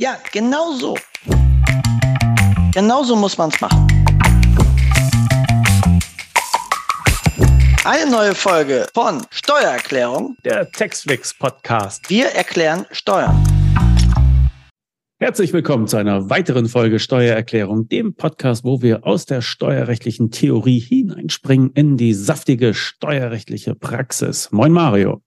Ja, genau so. Genau so muss man es machen. Eine neue Folge von Steuererklärung, der Textflix Podcast. Wir erklären Steuern. Herzlich willkommen zu einer weiteren Folge Steuererklärung, dem Podcast, wo wir aus der steuerrechtlichen Theorie hineinspringen in die saftige steuerrechtliche Praxis. Moin Mario.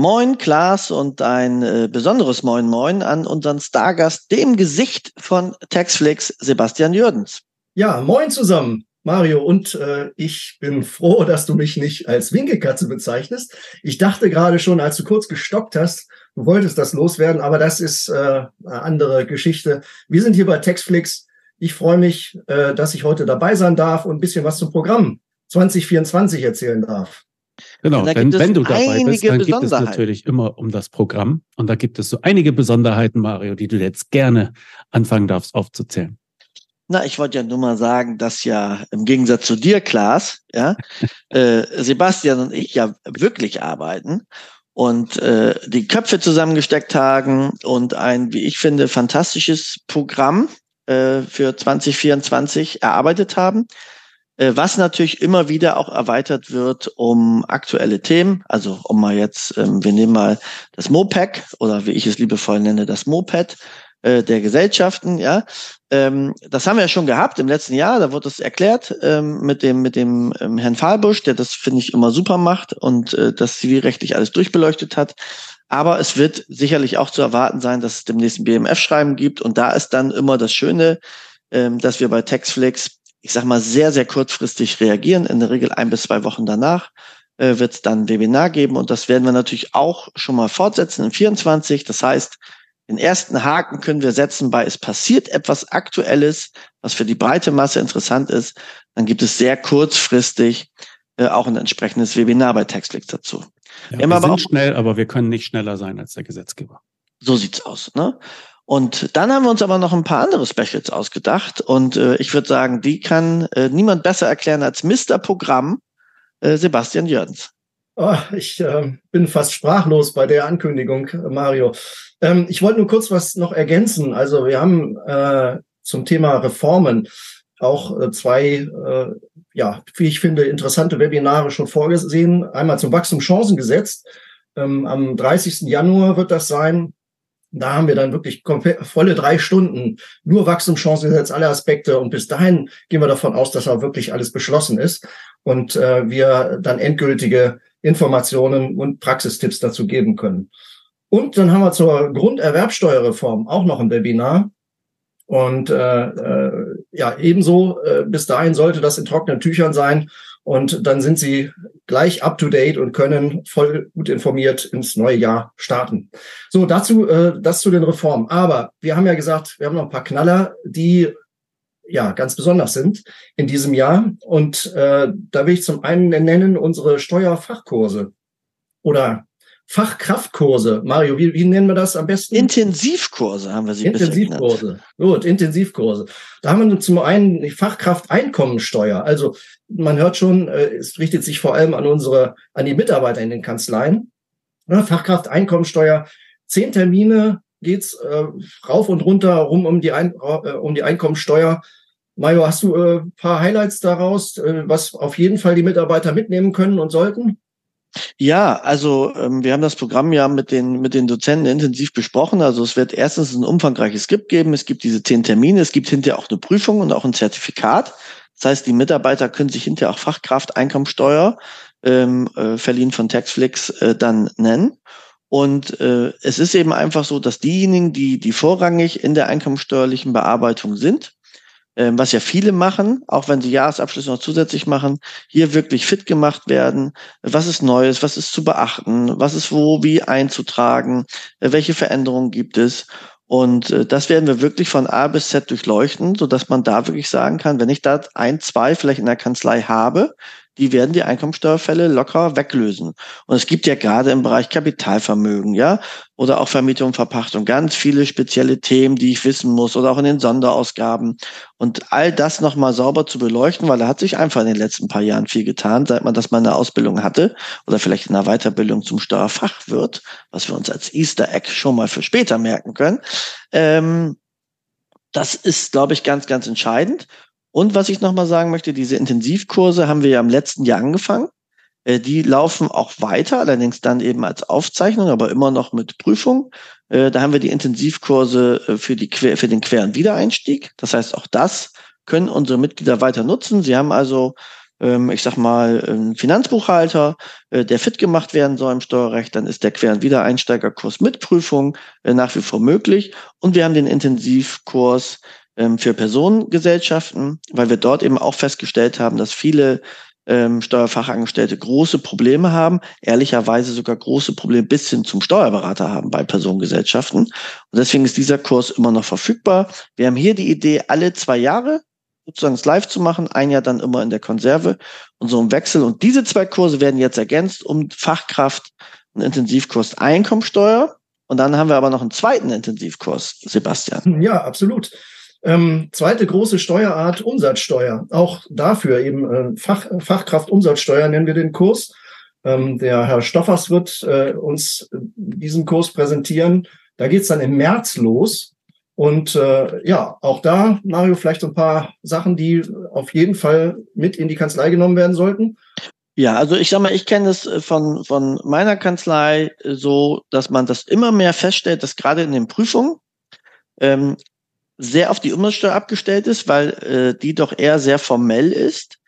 Moin Klaas und ein äh, besonderes Moin Moin an unseren Stargast, dem Gesicht von Taxflix, Sebastian Jördens. Ja, moin zusammen. Mario, und äh, ich bin froh, dass du mich nicht als Winkelkatze bezeichnest. Ich dachte gerade schon, als du kurz gestockt hast, du wolltest das loswerden, aber das ist äh, eine andere Geschichte. Wir sind hier bei Textflix. Ich freue mich, äh, dass ich heute dabei sein darf und ein bisschen was zum Programm 2024 erzählen darf. Genau, wenn, wenn du dabei bist, dann gibt es natürlich immer um das Programm. Und da gibt es so einige Besonderheiten, Mario, die du jetzt gerne anfangen darfst aufzuzählen. Na, ich wollte ja nur mal sagen, dass ja im Gegensatz zu dir, Klaas, ja, äh, Sebastian und ich ja wirklich arbeiten und äh, die Köpfe zusammengesteckt haben und ein, wie ich finde, fantastisches Programm äh, für 2024 erarbeitet haben, was natürlich immer wieder auch erweitert wird um aktuelle Themen. Also um mal jetzt, ähm, wir nehmen mal das MOPEC oder wie ich es liebevoll nenne, das MOPED äh, der Gesellschaften, ja. Ähm, das haben wir ja schon gehabt im letzten Jahr, da wurde es erklärt ähm, mit dem, mit dem Herrn Fahlbusch, der das, finde ich, immer super macht und äh, das zivilrechtlich alles durchbeleuchtet hat. Aber es wird sicherlich auch zu erwarten sein, dass es demnächst ein BMF-Schreiben gibt. Und da ist dann immer das Schöne, dass wir bei Textflix, ich sag mal, sehr, sehr kurzfristig reagieren. In der Regel ein bis zwei Wochen danach äh, wird es dann ein Webinar geben. Und das werden wir natürlich auch schon mal fortsetzen in 24. Das heißt, den ersten Haken können wir setzen bei, es passiert etwas Aktuelles, was für die breite Masse interessant ist. Dann gibt es sehr kurzfristig äh, auch ein entsprechendes Webinar bei Textflix dazu. Ja, wir, wir sind auch, schnell, aber wir können nicht schneller sein als der Gesetzgeber. So sieht's aus. Ne? Und dann haben wir uns aber noch ein paar andere Specials ausgedacht. Und äh, ich würde sagen, die kann äh, niemand besser erklären als Mr. Programm äh, Sebastian Jörns. Oh, ich äh, bin fast sprachlos bei der Ankündigung, Mario. Ähm, ich wollte nur kurz was noch ergänzen. Also wir haben äh, zum Thema Reformen auch äh, zwei, äh, ja, wie ich finde, interessante Webinare schon vorgesehen. Einmal zum Wachstumschancengesetz. Ähm, am 30. Januar wird das sein. Da haben wir dann wirklich volle drei Stunden nur Wachstumschancengesetz, alle Aspekte. Und bis dahin gehen wir davon aus, dass auch wirklich alles beschlossen ist und äh, wir dann endgültige Informationen und Praxistipps dazu geben können. Und dann haben wir zur Grunderwerbsteuerreform auch noch ein Webinar. Und äh, äh, ja, ebenso äh, bis dahin sollte das in trockenen Tüchern sein. Und dann sind Sie gleich up to date und können voll gut informiert ins neue Jahr starten. So, dazu äh, das zu den Reformen. Aber wir haben ja gesagt, wir haben noch ein paar Knaller, die ja ganz besonders sind in diesem Jahr. Und äh, da will ich zum einen nennen unsere Steuerfachkurse oder Fachkraftkurse. Mario, wie, wie nennen wir das am besten? Intensivkurse haben wir sie Intensivkurse. Gut, Intensivkurse. Da haben wir zum einen die Fachkrafteinkommensteuer. Also man hört schon, äh, es richtet sich vor allem an unsere, an die Mitarbeiter in den Kanzleien. Ja, Fachkrafteinkommensteuer. Zehn Termine geht's äh, rauf und runter rum um die, Ein äh, um die Einkommensteuer. Mario, hast du äh, paar Highlights daraus, äh, was auf jeden Fall die Mitarbeiter mitnehmen können und sollten? Ja, also ähm, wir haben das Programm ja mit den, mit den Dozenten intensiv besprochen. Also es wird erstens ein umfangreiches Skript geben. Es gibt diese zehn Termine. Es gibt hinterher auch eine Prüfung und auch ein Zertifikat. Das heißt, die Mitarbeiter können sich hinterher auch Fachkraft Einkommensteuer ähm, äh, verliehen von Taxflix äh, dann nennen. Und äh, es ist eben einfach so, dass diejenigen, die, die vorrangig in der einkommensteuerlichen Bearbeitung sind, was ja viele machen, auch wenn sie Jahresabschlüsse noch zusätzlich machen, hier wirklich fit gemacht werden. Was ist Neues? Was ist zu beachten? Was ist wo, wie einzutragen? Äh, welche Veränderungen gibt es? Und äh, das werden wir wirklich von A bis Z durchleuchten, so dass man da wirklich sagen kann, wenn ich da ein, zwei vielleicht in der Kanzlei habe, die werden die Einkommensteuerfälle locker weglösen. Und es gibt ja gerade im Bereich Kapitalvermögen, ja, oder auch Vermietung, Verpachtung, ganz viele spezielle Themen, die ich wissen muss, oder auch in den Sonderausgaben. Und all das nochmal sauber zu beleuchten, weil da hat sich einfach in den letzten paar Jahren viel getan, seit man das mal eine Ausbildung hatte oder vielleicht in einer Weiterbildung zum Steuerfachwirt, was wir uns als Easter Egg schon mal für später merken können. Ähm, das ist, glaube ich, ganz, ganz entscheidend. Und was ich nochmal sagen möchte, diese Intensivkurse haben wir ja im letzten Jahr angefangen. Äh, die laufen auch weiter, allerdings dann eben als Aufzeichnung, aber immer noch mit Prüfung. Äh, da haben wir die Intensivkurse äh, für, die, für den queren Wiedereinstieg. Das heißt, auch das können unsere Mitglieder weiter nutzen. Sie haben also, ähm, ich sag mal, einen Finanzbuchhalter, der fit gemacht werden soll im Steuerrecht. Dann ist der queren Wiedereinsteigerkurs mit Prüfung nach wie vor möglich. Und wir haben den Intensivkurs ähm, für Personengesellschaften, weil wir dort eben auch festgestellt haben, dass viele ähm, Steuerfachangestellte große Probleme haben, ehrlicherweise sogar große Probleme bis hin zum Steuerberater haben bei Personengesellschaften. Und deswegen ist dieser Kurs immer noch verfügbar. Wir haben hier die Idee, alle zwei Jahre sozusagen es live zu machen, ein Jahr dann immer in der Konserve und so im Wechsel. Und diese zwei Kurse werden jetzt ergänzt um Fachkraft und Intensivkurs Einkommensteuer. Und dann haben wir aber noch einen zweiten Intensivkurs, Sebastian. Ja, absolut. Ähm, zweite große Steuerart, Umsatzsteuer. Auch dafür eben äh, Fach, Fachkraft Umsatzsteuer nennen wir den Kurs. Ähm, der Herr Stoffers wird äh, uns diesen Kurs präsentieren. Da geht's dann im März los. Und äh, ja, auch da, Mario, vielleicht ein paar Sachen, die auf jeden Fall mit in die Kanzlei genommen werden sollten. Ja, also ich sag mal, ich kenne es von, von meiner Kanzlei so, dass man das immer mehr feststellt, dass gerade in den Prüfungen ähm, sehr auf die Umsatzsteuer abgestellt ist, weil äh, die doch eher sehr formell ist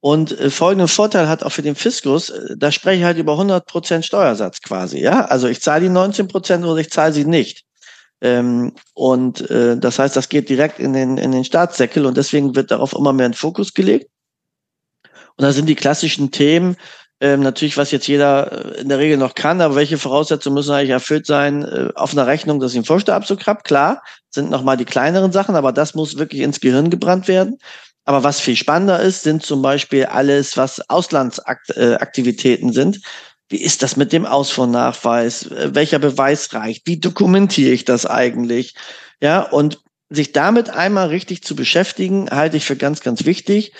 und äh, folgenden Vorteil hat auch für den Fiskus, äh, da spreche ich halt über 100 Prozent Steuersatz quasi, ja, also ich zahle die 19 Prozent oder ich zahle sie nicht. Ähm, und äh, das heißt, das geht direkt in den, in den Staatssäckel und deswegen wird darauf immer mehr ein Fokus gelegt. Und da sind die klassischen Themen, ähm, natürlich, was jetzt jeder äh, in der Regel noch kann, aber welche Voraussetzungen müssen eigentlich erfüllt sein äh, auf einer Rechnung, dass ich einen Vorsteuerabzug habe? Klar, sind nochmal die kleineren Sachen, aber das muss wirklich ins Gehirn gebrannt werden. Aber was viel spannender ist, sind zum Beispiel alles, was Auslandsaktivitäten sind. Wie ist das mit dem Ausfuhrnachweis? Äh, welcher Beweis reicht? Wie dokumentiere ich das eigentlich? Ja, und sich damit einmal richtig zu beschäftigen, halte ich für ganz, ganz wichtig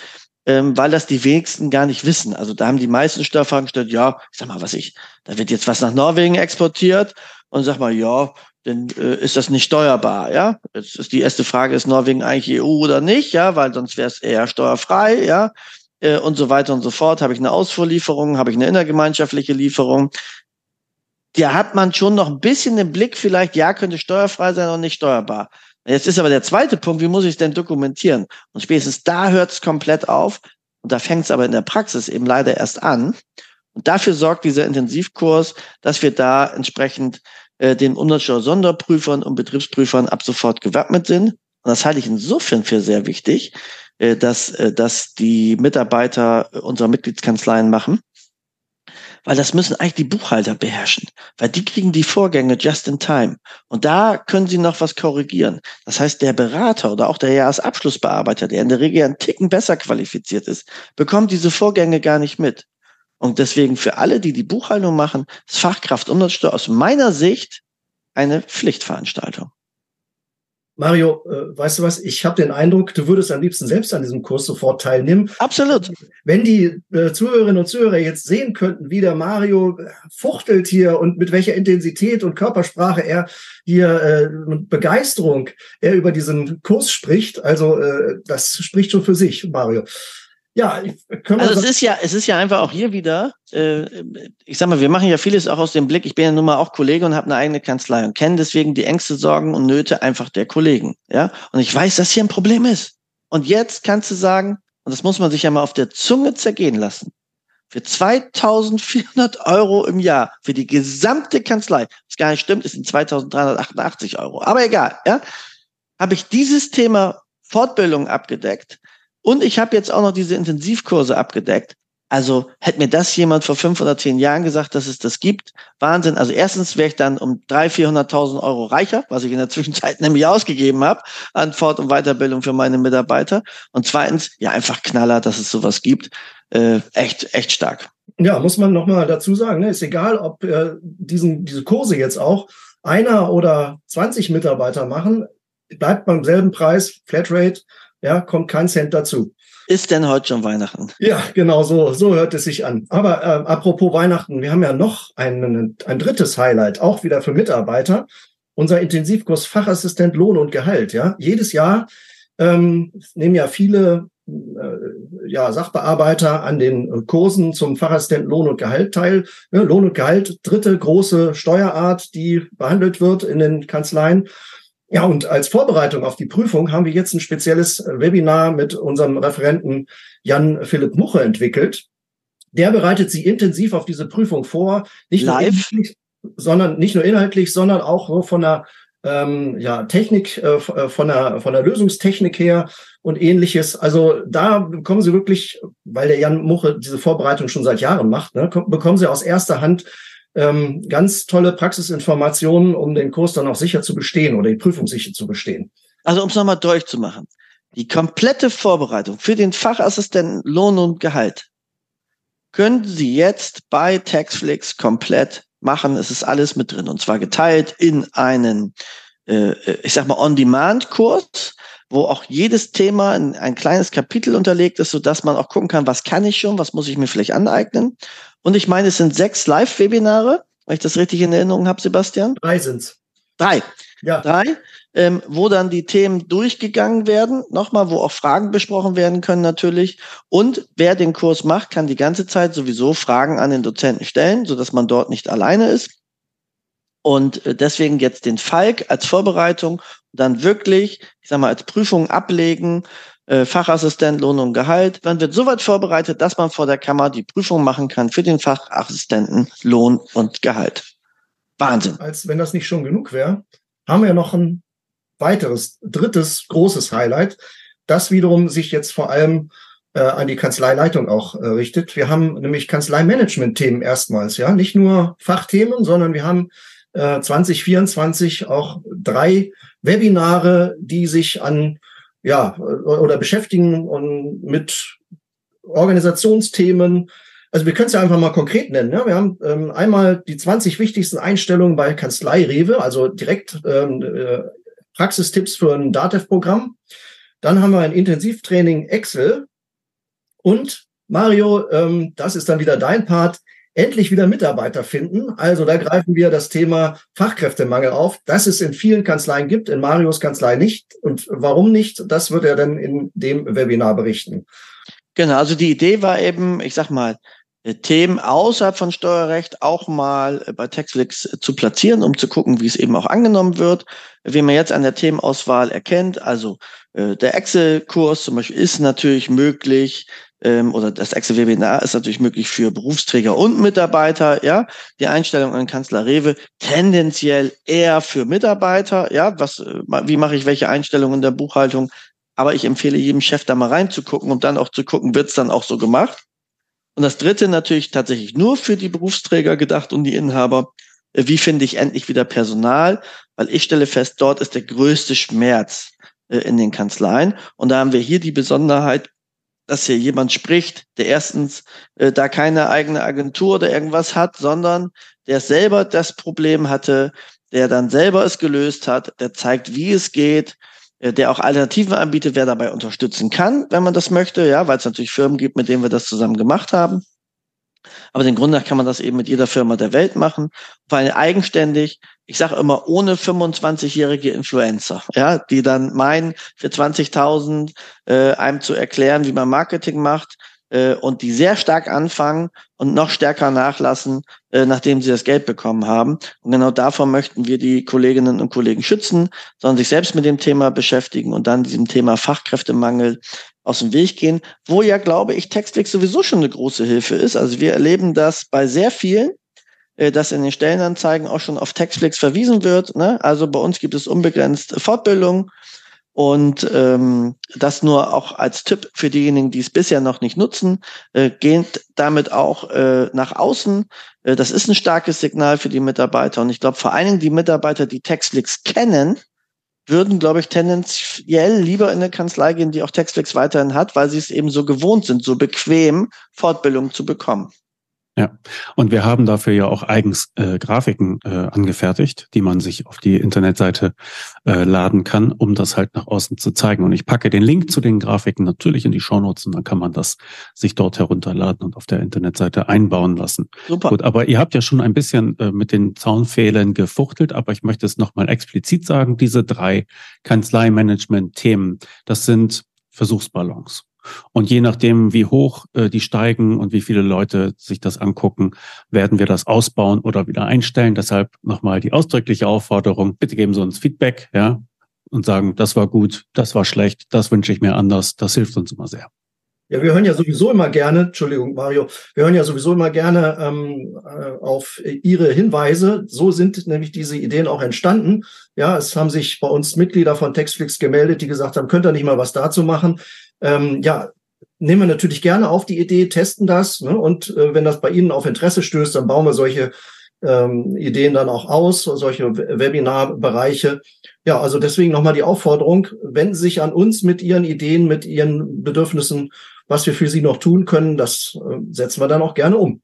ähm, weil das die wenigsten gar nicht wissen. Also da haben die meisten Steuerfragen gestellt, ja, ich sag mal, was ich, da wird jetzt was nach Norwegen exportiert und sag mal, ja, dann äh, ist das nicht steuerbar, ja. Jetzt ist die erste Frage, ist Norwegen eigentlich EU oder nicht, ja, weil sonst wäre es eher steuerfrei, ja, äh, und so weiter und so fort. Habe ich eine Ausfuhrlieferung, habe ich eine innergemeinschaftliche Lieferung? Da hat man schon noch ein bisschen den Blick, vielleicht, ja, könnte steuerfrei sein und nicht steuerbar. Jetzt ist aber der zweite Punkt, wie muss ich es denn dokumentieren? Und spätestens da hört es komplett auf. Und da fängt es aber in der Praxis eben leider erst an. Und dafür sorgt dieser Intensivkurs, dass wir da entsprechend äh, den Umsatzsteuer-Sonderprüfern und Betriebsprüfern ab sofort gewappnet sind. Und das halte ich insofern für sehr wichtig, äh, dass, äh, dass die Mitarbeiter unserer Mitgliedskanzleien machen weil das müssen eigentlich die Buchhalter beherrschen, weil die kriegen die Vorgänge just in time. Und da können sie noch was korrigieren. Das heißt, der Berater oder auch der Jahresabschlussbearbeiter, der in der Regel einen Ticken besser qualifiziert ist, bekommt diese Vorgänge gar nicht mit. Und deswegen für alle, die die Buchhaltung machen, ist Fachkraft Umsatzsteuer aus meiner Sicht eine Pflichtveranstaltung. Mario, äh, weißt du was? Ich habe den Eindruck, du würdest am liebsten selbst an diesem Kurs sofort teilnehmen. Absolut. Wenn die äh, Zuhörerinnen und Zuhörer jetzt sehen könnten, wie der Mario äh, fuchtelt hier und mit welcher Intensität und Körpersprache er hier äh, und Begeisterung er über diesen Kurs spricht, also äh, das spricht schon für sich, Mario. Ja, also es ist ja, es ist ja einfach auch hier wieder, äh, ich sag mal, wir machen ja vieles auch aus dem Blick. Ich bin ja nun mal auch Kollege und habe eine eigene Kanzlei und kenne deswegen die Ängste, Sorgen und Nöte einfach der Kollegen. Ja, und ich weiß, dass hier ein Problem ist. Und jetzt kannst du sagen, und das muss man sich ja mal auf der Zunge zergehen lassen, für 2400 Euro im Jahr für die gesamte Kanzlei, was gar nicht stimmt, ist in 2388 Euro, aber egal, ja, habe ich dieses Thema Fortbildung abgedeckt und ich habe jetzt auch noch diese Intensivkurse abgedeckt. Also hätte mir das jemand vor fünf oder zehn Jahren gesagt, dass es das gibt, Wahnsinn. Also erstens wäre ich dann um 300.000, 400.000 Euro reicher, was ich in der Zwischenzeit nämlich ausgegeben habe an Fort- und Weiterbildung für meine Mitarbeiter. Und zweitens, ja, einfach Knaller, dass es sowas gibt. Äh, echt, echt stark. Ja, muss man nochmal dazu sagen, ne? ist egal, ob äh, diesen, diese Kurse jetzt auch einer oder 20 Mitarbeiter machen, bleibt beim selben Preis, Flatrate, ja, kommt kein Cent dazu. Ist denn heute schon Weihnachten? Ja, genau so, so hört es sich an. Aber äh, apropos Weihnachten, wir haben ja noch ein, ein drittes Highlight, auch wieder für Mitarbeiter. Unser Intensivkurs Fachassistent Lohn und Gehalt. Ja, jedes Jahr ähm, nehmen ja viele äh, ja, Sachbearbeiter an den Kursen zum Fachassistent Lohn und Gehalt teil. Ne, Lohn und Gehalt, dritte große Steuerart, die behandelt wird in den Kanzleien. Ja, und als Vorbereitung auf die Prüfung haben wir jetzt ein spezielles Webinar mit unserem Referenten Jan Philipp Muche entwickelt. Der bereitet sie intensiv auf diese Prüfung vor, nicht Live. nur sondern nicht nur inhaltlich, sondern auch von der ähm, ja, Technik, äh, äh, von der von der Lösungstechnik her und ähnliches. Also da bekommen Sie wirklich, weil der Jan Muche diese Vorbereitung schon seit Jahren macht, ne, bekommen Sie aus erster Hand ähm, ganz tolle Praxisinformationen, um den Kurs dann auch sicher zu bestehen oder die Prüfung sicher zu bestehen. Also um es nochmal durchzumachen. Die komplette Vorbereitung für den Fachassistenten Lohn und Gehalt können Sie jetzt bei Taxflix komplett machen. Es ist alles mit drin und zwar geteilt in einen, äh, ich sag mal, On-Demand-Kurs, wo auch jedes Thema in ein kleines Kapitel unterlegt ist, so dass man auch gucken kann, was kann ich schon, was muss ich mir vielleicht aneignen. Und ich meine, es sind sechs Live-Webinare, wenn ich das richtig in Erinnerung habe, Sebastian. Drei sind's. Drei. Ja. Drei, ähm, wo dann die Themen durchgegangen werden, nochmal, wo auch Fragen besprochen werden können natürlich. Und wer den Kurs macht, kann die ganze Zeit sowieso Fragen an den Dozenten stellen, sodass man dort nicht alleine ist. Und äh, deswegen jetzt den Falk als Vorbereitung, dann wirklich, ich sag mal, als Prüfung ablegen äh, Fachassistent, Lohn und Gehalt. Man wird so weit vorbereitet, dass man vor der Kammer die Prüfung machen kann für den Fachassistenten Lohn und Gehalt. Wahnsinn. Als wenn das nicht schon genug wäre, haben wir noch ein weiteres, drittes großes Highlight, das wiederum sich jetzt vor allem äh, an die Kanzleileitung auch äh, richtet. Wir haben nämlich Kanzleimanagement-Themen erstmals, ja, nicht nur Fachthemen, sondern wir haben äh, 2024 auch drei Webinare, die sich an ja, oder beschäftigen und mit Organisationsthemen. Also wir können es ja einfach mal konkret nennen. Ja? Wir haben ähm, einmal die 20 wichtigsten Einstellungen bei Kanzlei Rewe, also direkt ähm, äh, Praxistipps für ein DATEV-Programm. Dann haben wir ein Intensivtraining Excel. Und Mario, ähm, das ist dann wieder dein Part, endlich wieder Mitarbeiter finden. Also da greifen wir das Thema Fachkräftemangel auf, das es in vielen Kanzleien gibt, in Marios Kanzlei nicht. Und warum nicht? Das wird er dann in dem Webinar berichten. Genau, also die Idee war eben, ich sag mal, äh, Themen außerhalb von Steuerrecht auch mal bei Textflix zu platzieren, um zu gucken, wie es eben auch angenommen wird. Wie man jetzt an der Themenauswahl erkennt, also äh, der Excel-Kurs zum Beispiel ist natürlich möglich, ähm, oder das Excel-Webinar ist natürlich möglich für Berufsträger und Mitarbeiter, ja. Die Einstellung an Kanzler Rewe tendenziell eher für Mitarbeiter, ja. Was, äh, wie mache ich welche Einstellungen in der Buchhaltung? Aber ich empfehle jedem Chef da mal reinzugucken und dann auch zu gucken, wird's dann auch so gemacht? Und das dritte natürlich tatsächlich nur für die Berufsträger gedacht und die Inhaber. Äh, wie finde ich endlich wieder Personal? Weil ich stelle fest, dort ist der größte Schmerz äh, in den Kanzleien. Und da haben wir hier die Besonderheit, dass hier jemand spricht, der erstens äh, da keine eigene Agentur oder irgendwas hat, sondern der selber das Problem hatte, der dann selber es gelöst hat, der zeigt, wie es geht, äh, der auch Alternativen anbietet, wer dabei unterstützen kann, wenn man das möchte, ja, weil es natürlich Firmen gibt, mit denen wir das zusammen gemacht haben. Aber den Grund nach kann man das eben mit jeder Firma der Welt machen, vor allem eigenständig. Ich sage immer ohne 25-jährige Influencer, ja, die dann meinen, für 20.000 äh, einem zu erklären, wie man Marketing macht äh, und die sehr stark anfangen und noch stärker nachlassen, äh, nachdem sie das Geld bekommen haben. Und genau davor möchten wir die Kolleginnen und Kollegen schützen, sondern sich selbst mit dem Thema beschäftigen und dann diesem Thema Fachkräftemangel aus dem Weg gehen, wo ja, glaube ich, Textflix sowieso schon eine große Hilfe ist. Also wir erleben das bei sehr vielen, äh, dass in den Stellenanzeigen auch schon auf Textflix verwiesen wird. Ne? Also bei uns gibt es unbegrenzt Fortbildung Und ähm, das nur auch als Tipp für diejenigen, die es bisher noch nicht nutzen, äh, geht damit auch äh, nach außen. Äh, das ist ein starkes Signal für die Mitarbeiter. Und ich glaube, vor allen Dingen die Mitarbeiter, die Textflix kennen, würden, glaube ich, tendenziell lieber in eine Kanzlei gehen, die auch Textflix weiterhin hat, weil sie es eben so gewohnt sind, so bequem Fortbildung zu bekommen. Ja, und wir haben dafür ja auch eigens äh, Grafiken äh, angefertigt, die man sich auf die Internetseite äh, laden kann, um das halt nach außen zu zeigen. Und ich packe den Link zu den Grafiken natürlich in die Shownotes und dann kann man das sich dort herunterladen und auf der Internetseite einbauen lassen. Super. Gut, aber ihr habt ja schon ein bisschen äh, mit den Zaunfehlern gefuchtelt, aber ich möchte es nochmal explizit sagen, diese drei Kanzleimanagement-Themen, das sind Versuchsballons. Und je nachdem, wie hoch äh, die steigen und wie viele Leute sich das angucken, werden wir das ausbauen oder wieder einstellen. Deshalb nochmal die ausdrückliche Aufforderung, bitte geben Sie uns Feedback, ja, und sagen, das war gut, das war schlecht, das wünsche ich mir anders. Das hilft uns immer sehr. Ja, wir hören ja sowieso immer gerne, Entschuldigung, Mario, wir hören ja sowieso immer gerne ähm, äh, auf Ihre Hinweise. So sind nämlich diese Ideen auch entstanden. Ja, es haben sich bei uns Mitglieder von Textflix gemeldet, die gesagt haben, könnt ihr nicht mal was dazu machen? Ähm, ja, nehmen wir natürlich gerne auf die Idee, testen das ne? und äh, wenn das bei Ihnen auf Interesse stößt, dann bauen wir solche ähm, Ideen dann auch aus, solche Webinarbereiche. Ja, also deswegen nochmal die Aufforderung, wenden Sie sich an uns mit Ihren Ideen, mit Ihren Bedürfnissen, was wir für Sie noch tun können, das äh, setzen wir dann auch gerne um.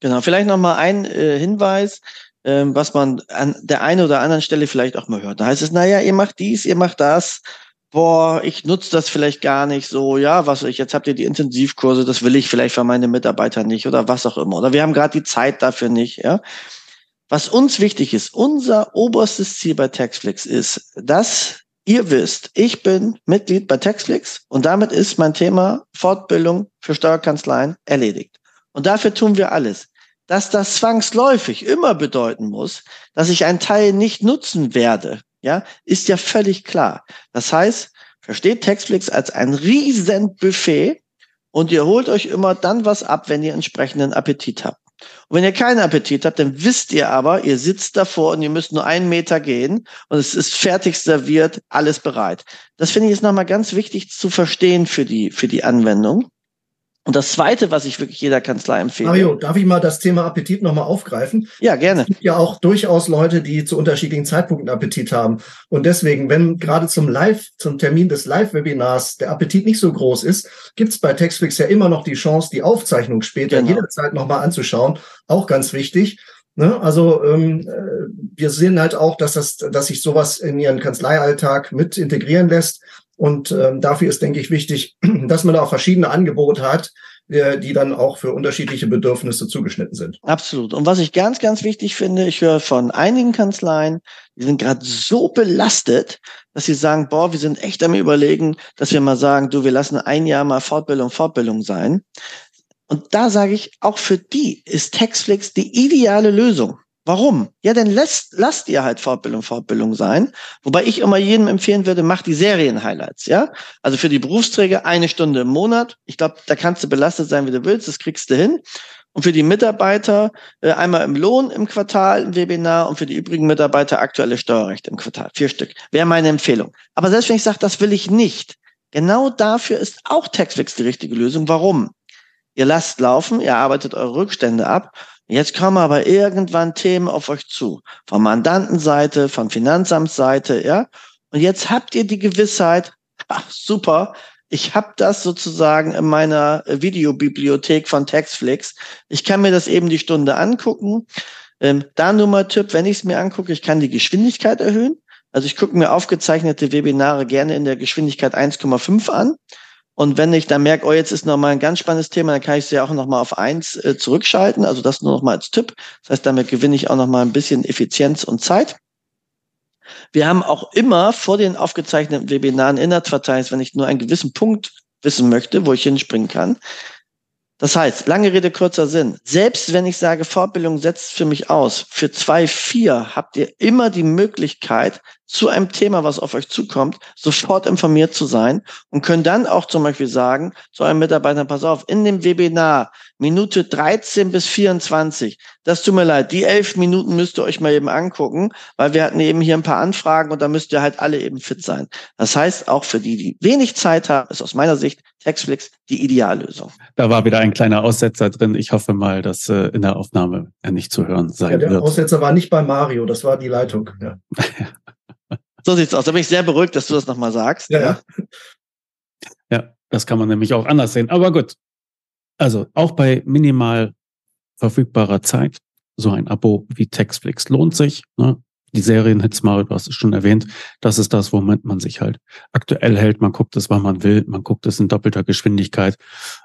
Genau, vielleicht nochmal ein äh, Hinweis, ähm, was man an der einen oder anderen Stelle vielleicht auch mal hört. Da heißt es, naja, ihr macht dies, ihr macht das boah, ich nutze das vielleicht gar nicht so, ja, was ich, jetzt habt ihr die Intensivkurse, das will ich vielleicht für meine Mitarbeiter nicht oder was auch immer. Oder wir haben gerade die Zeit dafür nicht, ja. Was uns wichtig ist, unser oberstes Ziel bei Taxflix ist, dass ihr wisst, ich bin Mitglied bei Taxflix und damit ist mein Thema Fortbildung für Steuerkanzleien erledigt. Und dafür tun wir alles. Dass das zwangsläufig immer bedeuten muss, dass ich einen Teil nicht nutzen werde, ja, ist ja völlig klar. Das heißt, versteht Textflix als ein riesen Buffet und ihr holt euch immer dann was ab, wenn ihr entsprechenden Appetit habt. Und wenn ihr keinen Appetit habt, dann wisst ihr aber, ihr sitzt davor und ihr müsst nur einen Meter gehen und es ist fertig serviert, alles bereit. Das finde ich ist nochmal ganz wichtig zu verstehen für die, für die Anwendung. Und das Zweite, was ich wirklich jeder Kanzlei empfehle. Mario, darf ich mal das Thema Appetit nochmal aufgreifen? Ja, gerne. Es gibt ja auch durchaus Leute, die zu unterschiedlichen Zeitpunkten Appetit haben. Und deswegen, wenn gerade zum Live, zum Termin des Live-Webinars der Appetit nicht so groß ist, gibt es bei Textflix ja immer noch die Chance, die Aufzeichnung später genau. jederzeit nochmal anzuschauen. Auch ganz wichtig. Ne? Also ähm, äh, wir sehen halt auch, dass das, dass sich sowas in ihren Kanzleialltag mit integrieren lässt. Und ähm, dafür ist, denke ich, wichtig, dass man da auch verschiedene Angebote hat, äh, die dann auch für unterschiedliche Bedürfnisse zugeschnitten sind. Absolut. Und was ich ganz, ganz wichtig finde, ich höre von einigen Kanzleien, die sind gerade so belastet, dass sie sagen, boah, wir sind echt am überlegen, dass wir mal sagen, du, wir lassen ein Jahr mal Fortbildung, Fortbildung sein. Und da sage ich, auch für die ist Textflix die ideale Lösung. Warum? Ja, dann lasst, lasst ihr halt Fortbildung, Fortbildung sein. Wobei ich immer jedem empfehlen würde, mach die Serien-Highlights, ja? Also für die Berufsträger eine Stunde im Monat. Ich glaube, da kannst du belastet sein, wie du willst. Das kriegst du hin. Und für die Mitarbeiter äh, einmal im Lohn im Quartal ein Webinar und für die übrigen Mitarbeiter aktuelle Steuerrecht im Quartal. Vier Stück. Wäre meine Empfehlung. Aber selbst wenn ich sage, das will ich nicht, genau dafür ist auch Textfix die richtige Lösung. Warum? Ihr lasst laufen, ihr arbeitet eure Rückstände ab Jetzt kommen aber irgendwann Themen auf euch zu. Von Mandantenseite, von Finanzamtsseite, ja. Und jetzt habt ihr die Gewissheit, ach, super, ich habe das sozusagen in meiner Videobibliothek von Textflix. Ich kann mir das eben die Stunde angucken. Ähm, da nur mal Tipp, wenn ich es mir angucke, ich kann die Geschwindigkeit erhöhen. Also ich gucke mir aufgezeichnete Webinare gerne in der Geschwindigkeit 1,5 an. Und wenn ich dann merke, oh, jetzt ist nochmal ein ganz spannendes Thema, dann kann ich sie auch nochmal auf eins äh, zurückschalten. Also das nur nochmal als Tipp. Das heißt, damit gewinne ich auch nochmal ein bisschen Effizienz und Zeit. Wir haben auch immer vor den aufgezeichneten Webinaren Inhaltsverzeichnis, wenn ich nur einen gewissen Punkt wissen möchte, wo ich hinspringen kann. Das heißt, lange Rede, kurzer Sinn. Selbst wenn ich sage, Fortbildung setzt für mich aus, für zwei, vier habt ihr immer die Möglichkeit, zu einem Thema, was auf euch zukommt, sofort informiert zu sein und können dann auch zum Beispiel sagen zu einem Mitarbeiter, pass auf, in dem Webinar Minute 13 bis 24, das tut mir leid, die elf Minuten müsst ihr euch mal eben angucken, weil wir hatten eben hier ein paar Anfragen und da müsst ihr halt alle eben fit sein. Das heißt, auch für die, die wenig Zeit haben, ist aus meiner Sicht Textflix die Ideallösung. Da war wieder ein kleiner Aussetzer drin. Ich hoffe mal, dass äh, in der Aufnahme äh, nicht zu hören sein ja, der wird. Aussetzer war nicht bei Mario, das war die Leitung. Ja. So sieht's aus. Da bin ich sehr beruhigt, dass du das nochmal sagst. Ja. ja. Ja, das kann man nämlich auch anders sehen. Aber gut. Also auch bei minimal verfügbarer Zeit, so ein Abo wie Textflix lohnt sich. Ne? Die Serienhits, Mario, du hast es schon erwähnt, das ist das, womit man sich halt aktuell hält. Man guckt es, wann man will. Man guckt es in doppelter Geschwindigkeit.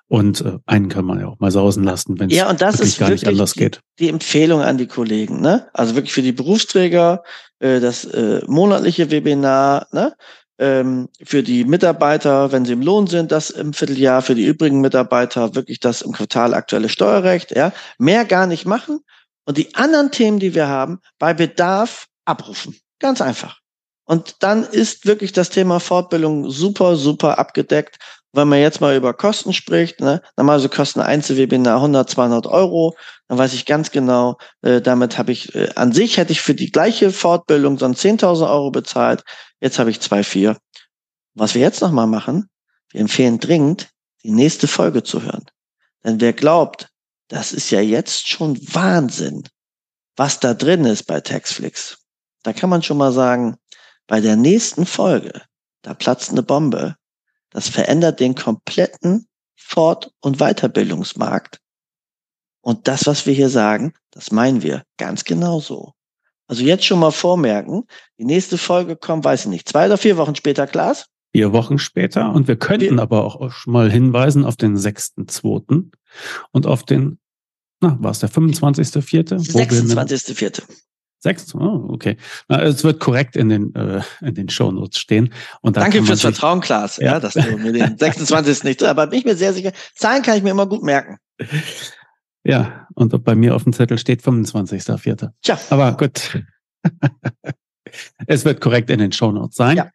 Und äh, einen kann man ja auch mal sausen lassen, wenn es ja, und das wirklich ist gar nicht anders die, geht. Die Empfehlung an die Kollegen, ne? Also wirklich für die Berufsträger, äh, das äh, monatliche Webinar, ne? Ähm, für die Mitarbeiter, wenn sie im Lohn sind, das im Vierteljahr, für die übrigen Mitarbeiter wirklich das im Quartal aktuelle Steuerrecht, ja, mehr gar nicht machen und die anderen Themen, die wir haben, bei Bedarf abrufen. Ganz einfach. Und dann ist wirklich das Thema Fortbildung super, super abgedeckt. Wenn man jetzt mal über Kosten spricht, ne, normalerweise kosten Einzelwebinar 100, 200 Euro, dann weiß ich ganz genau, äh, damit habe ich, äh, an sich hätte ich für die gleiche Fortbildung sonst 10.000 Euro bezahlt, jetzt habe ich 2,4. Was wir jetzt nochmal machen, wir empfehlen dringend, die nächste Folge zu hören. Denn wer glaubt, das ist ja jetzt schon Wahnsinn, was da drin ist bei Taxflix. Da kann man schon mal sagen, bei der nächsten Folge, da platzt eine Bombe. Das verändert den kompletten Fort- und Weiterbildungsmarkt. Und das, was wir hier sagen, das meinen wir ganz genau so. Also jetzt schon mal vormerken, die nächste Folge kommt, weiß ich nicht, zwei oder vier Wochen später, Klaas? Vier Wochen später. Und wir könnten wir aber auch schon mal hinweisen auf den 6.2. und auf den, na, war es der 25.4.? 26.4. Sechs? Oh, okay. Na, es wird korrekt in den, äh, in den Shownotes stehen. Und Danke fürs Vertrauen, Klaas, ja. ja, dass du mir den 26. nicht, aber bin ich mir sehr sicher. Zahlen kann ich mir immer gut merken. Ja, und bei mir auf dem Zettel steht 25.04. Tja. Aber gut. es wird korrekt in den Shownotes sein. Ja.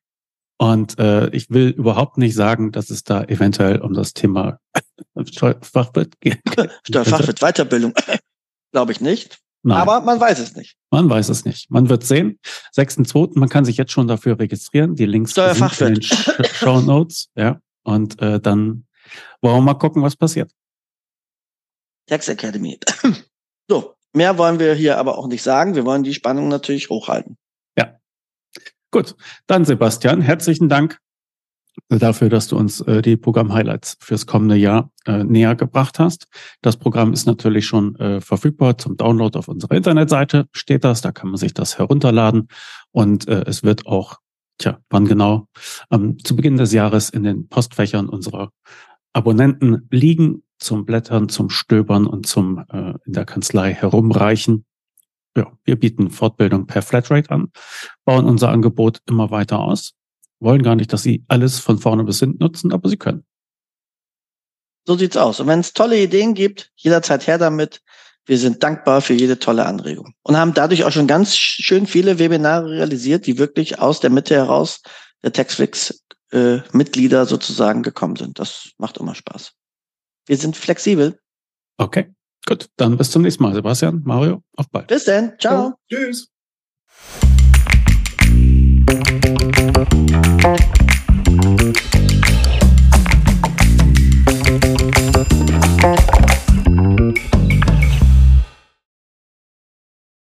Und äh, ich will überhaupt nicht sagen, dass es da eventuell um das Thema Steuerfachwirt geht. Steuerfachwirt Weiterbildung. Glaube ich nicht. Nein. Aber man weiß es nicht. Man weiß es nicht. Man wird sehen. 6.2. Man kann sich jetzt schon dafür registrieren. Die Links sind in den Show Notes. Ja. Und äh, dann wollen wir mal gucken, was passiert. Tax Academy. so, mehr wollen wir hier aber auch nicht sagen. Wir wollen die Spannung natürlich hochhalten. Ja. Gut. Dann Sebastian, herzlichen Dank dafür, dass du uns äh, die Programm-Highlights fürs kommende Jahr äh, näher gebracht hast. Das Programm ist natürlich schon äh, verfügbar zum Download auf unserer Internetseite. Steht das, da kann man sich das herunterladen und äh, es wird auch, tja, wann genau, ähm, zu Beginn des Jahres in den Postfächern unserer Abonnenten liegen zum Blättern, zum Stöbern und zum äh, in der Kanzlei herumreichen. Ja, wir bieten Fortbildung per Flatrate an, bauen unser Angebot immer weiter aus wollen gar nicht, dass sie alles von vorne bis hinten nutzen, aber sie können. So sieht's aus. Und wenn es tolle Ideen gibt, jederzeit her damit. Wir sind dankbar für jede tolle Anregung und haben dadurch auch schon ganz schön viele Webinare realisiert, die wirklich aus der Mitte heraus der Textflix-Mitglieder äh, sozusagen gekommen sind. Das macht immer Spaß. Wir sind flexibel. Okay, gut. Dann bis zum nächsten Mal. Sebastian, Mario, auf bald. Bis dann. Ciao. Ja, tschüss. Thank